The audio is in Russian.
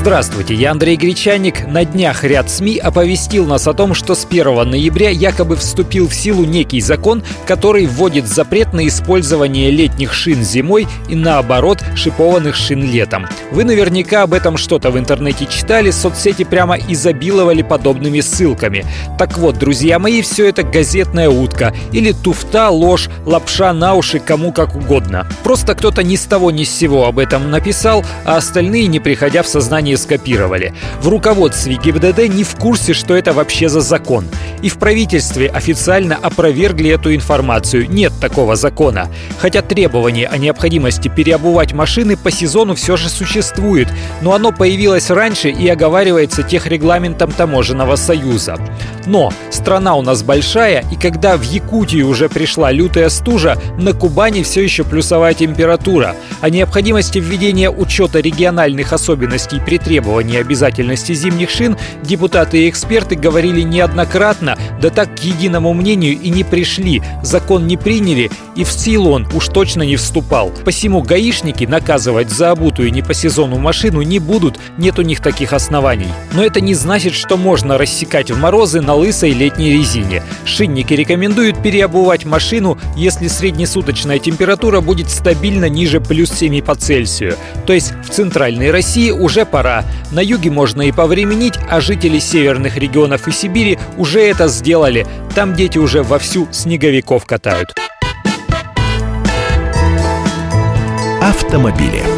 Здравствуйте, я Андрей Гречаник. На днях ряд СМИ оповестил нас о том, что с 1 ноября якобы вступил в силу некий закон, который вводит запрет на использование летних шин зимой и наоборот шипованных шин летом. Вы наверняка об этом что-то в интернете читали, соцсети прямо изобиловали подобными ссылками. Так вот, друзья мои, все это газетная утка или туфта, ложь, лапша на уши, кому как угодно. Просто кто-то ни с того ни с сего об этом написал, а остальные, не приходя в сознание скопировали. В руководстве ГИБДД не в курсе, что это вообще за закон. И в правительстве официально опровергли эту информацию. Нет такого закона. Хотя требование о необходимости переобувать машины по сезону все же существует, но оно появилось раньше и оговаривается техрегламентом Таможенного союза. Но страна у нас большая, и когда в Якутию уже пришла лютая стужа, на Кубани все еще плюсовая температура. О необходимости введения учета региональных особенностей при требовании обязательности зимних шин депутаты и эксперты говорили неоднократно, да так к единому мнению и не пришли. Закон не приняли, и в силу он уж точно не вступал. Посему гаишники наказывать за обутую не по сезону машину не будут, нет у них таких оснований. Но это не значит, что можно рассекать в морозы на лысой летней резине. Шинники рекомендуют переобувать машину, если среднесуточная температура будет стабильно ниже плюс 7 по Цельсию. То есть в центральной России уже пора на юге можно и повременить, а жители северных регионов и Сибири уже это сделали. Там дети уже вовсю снеговиков катают. Автомобили.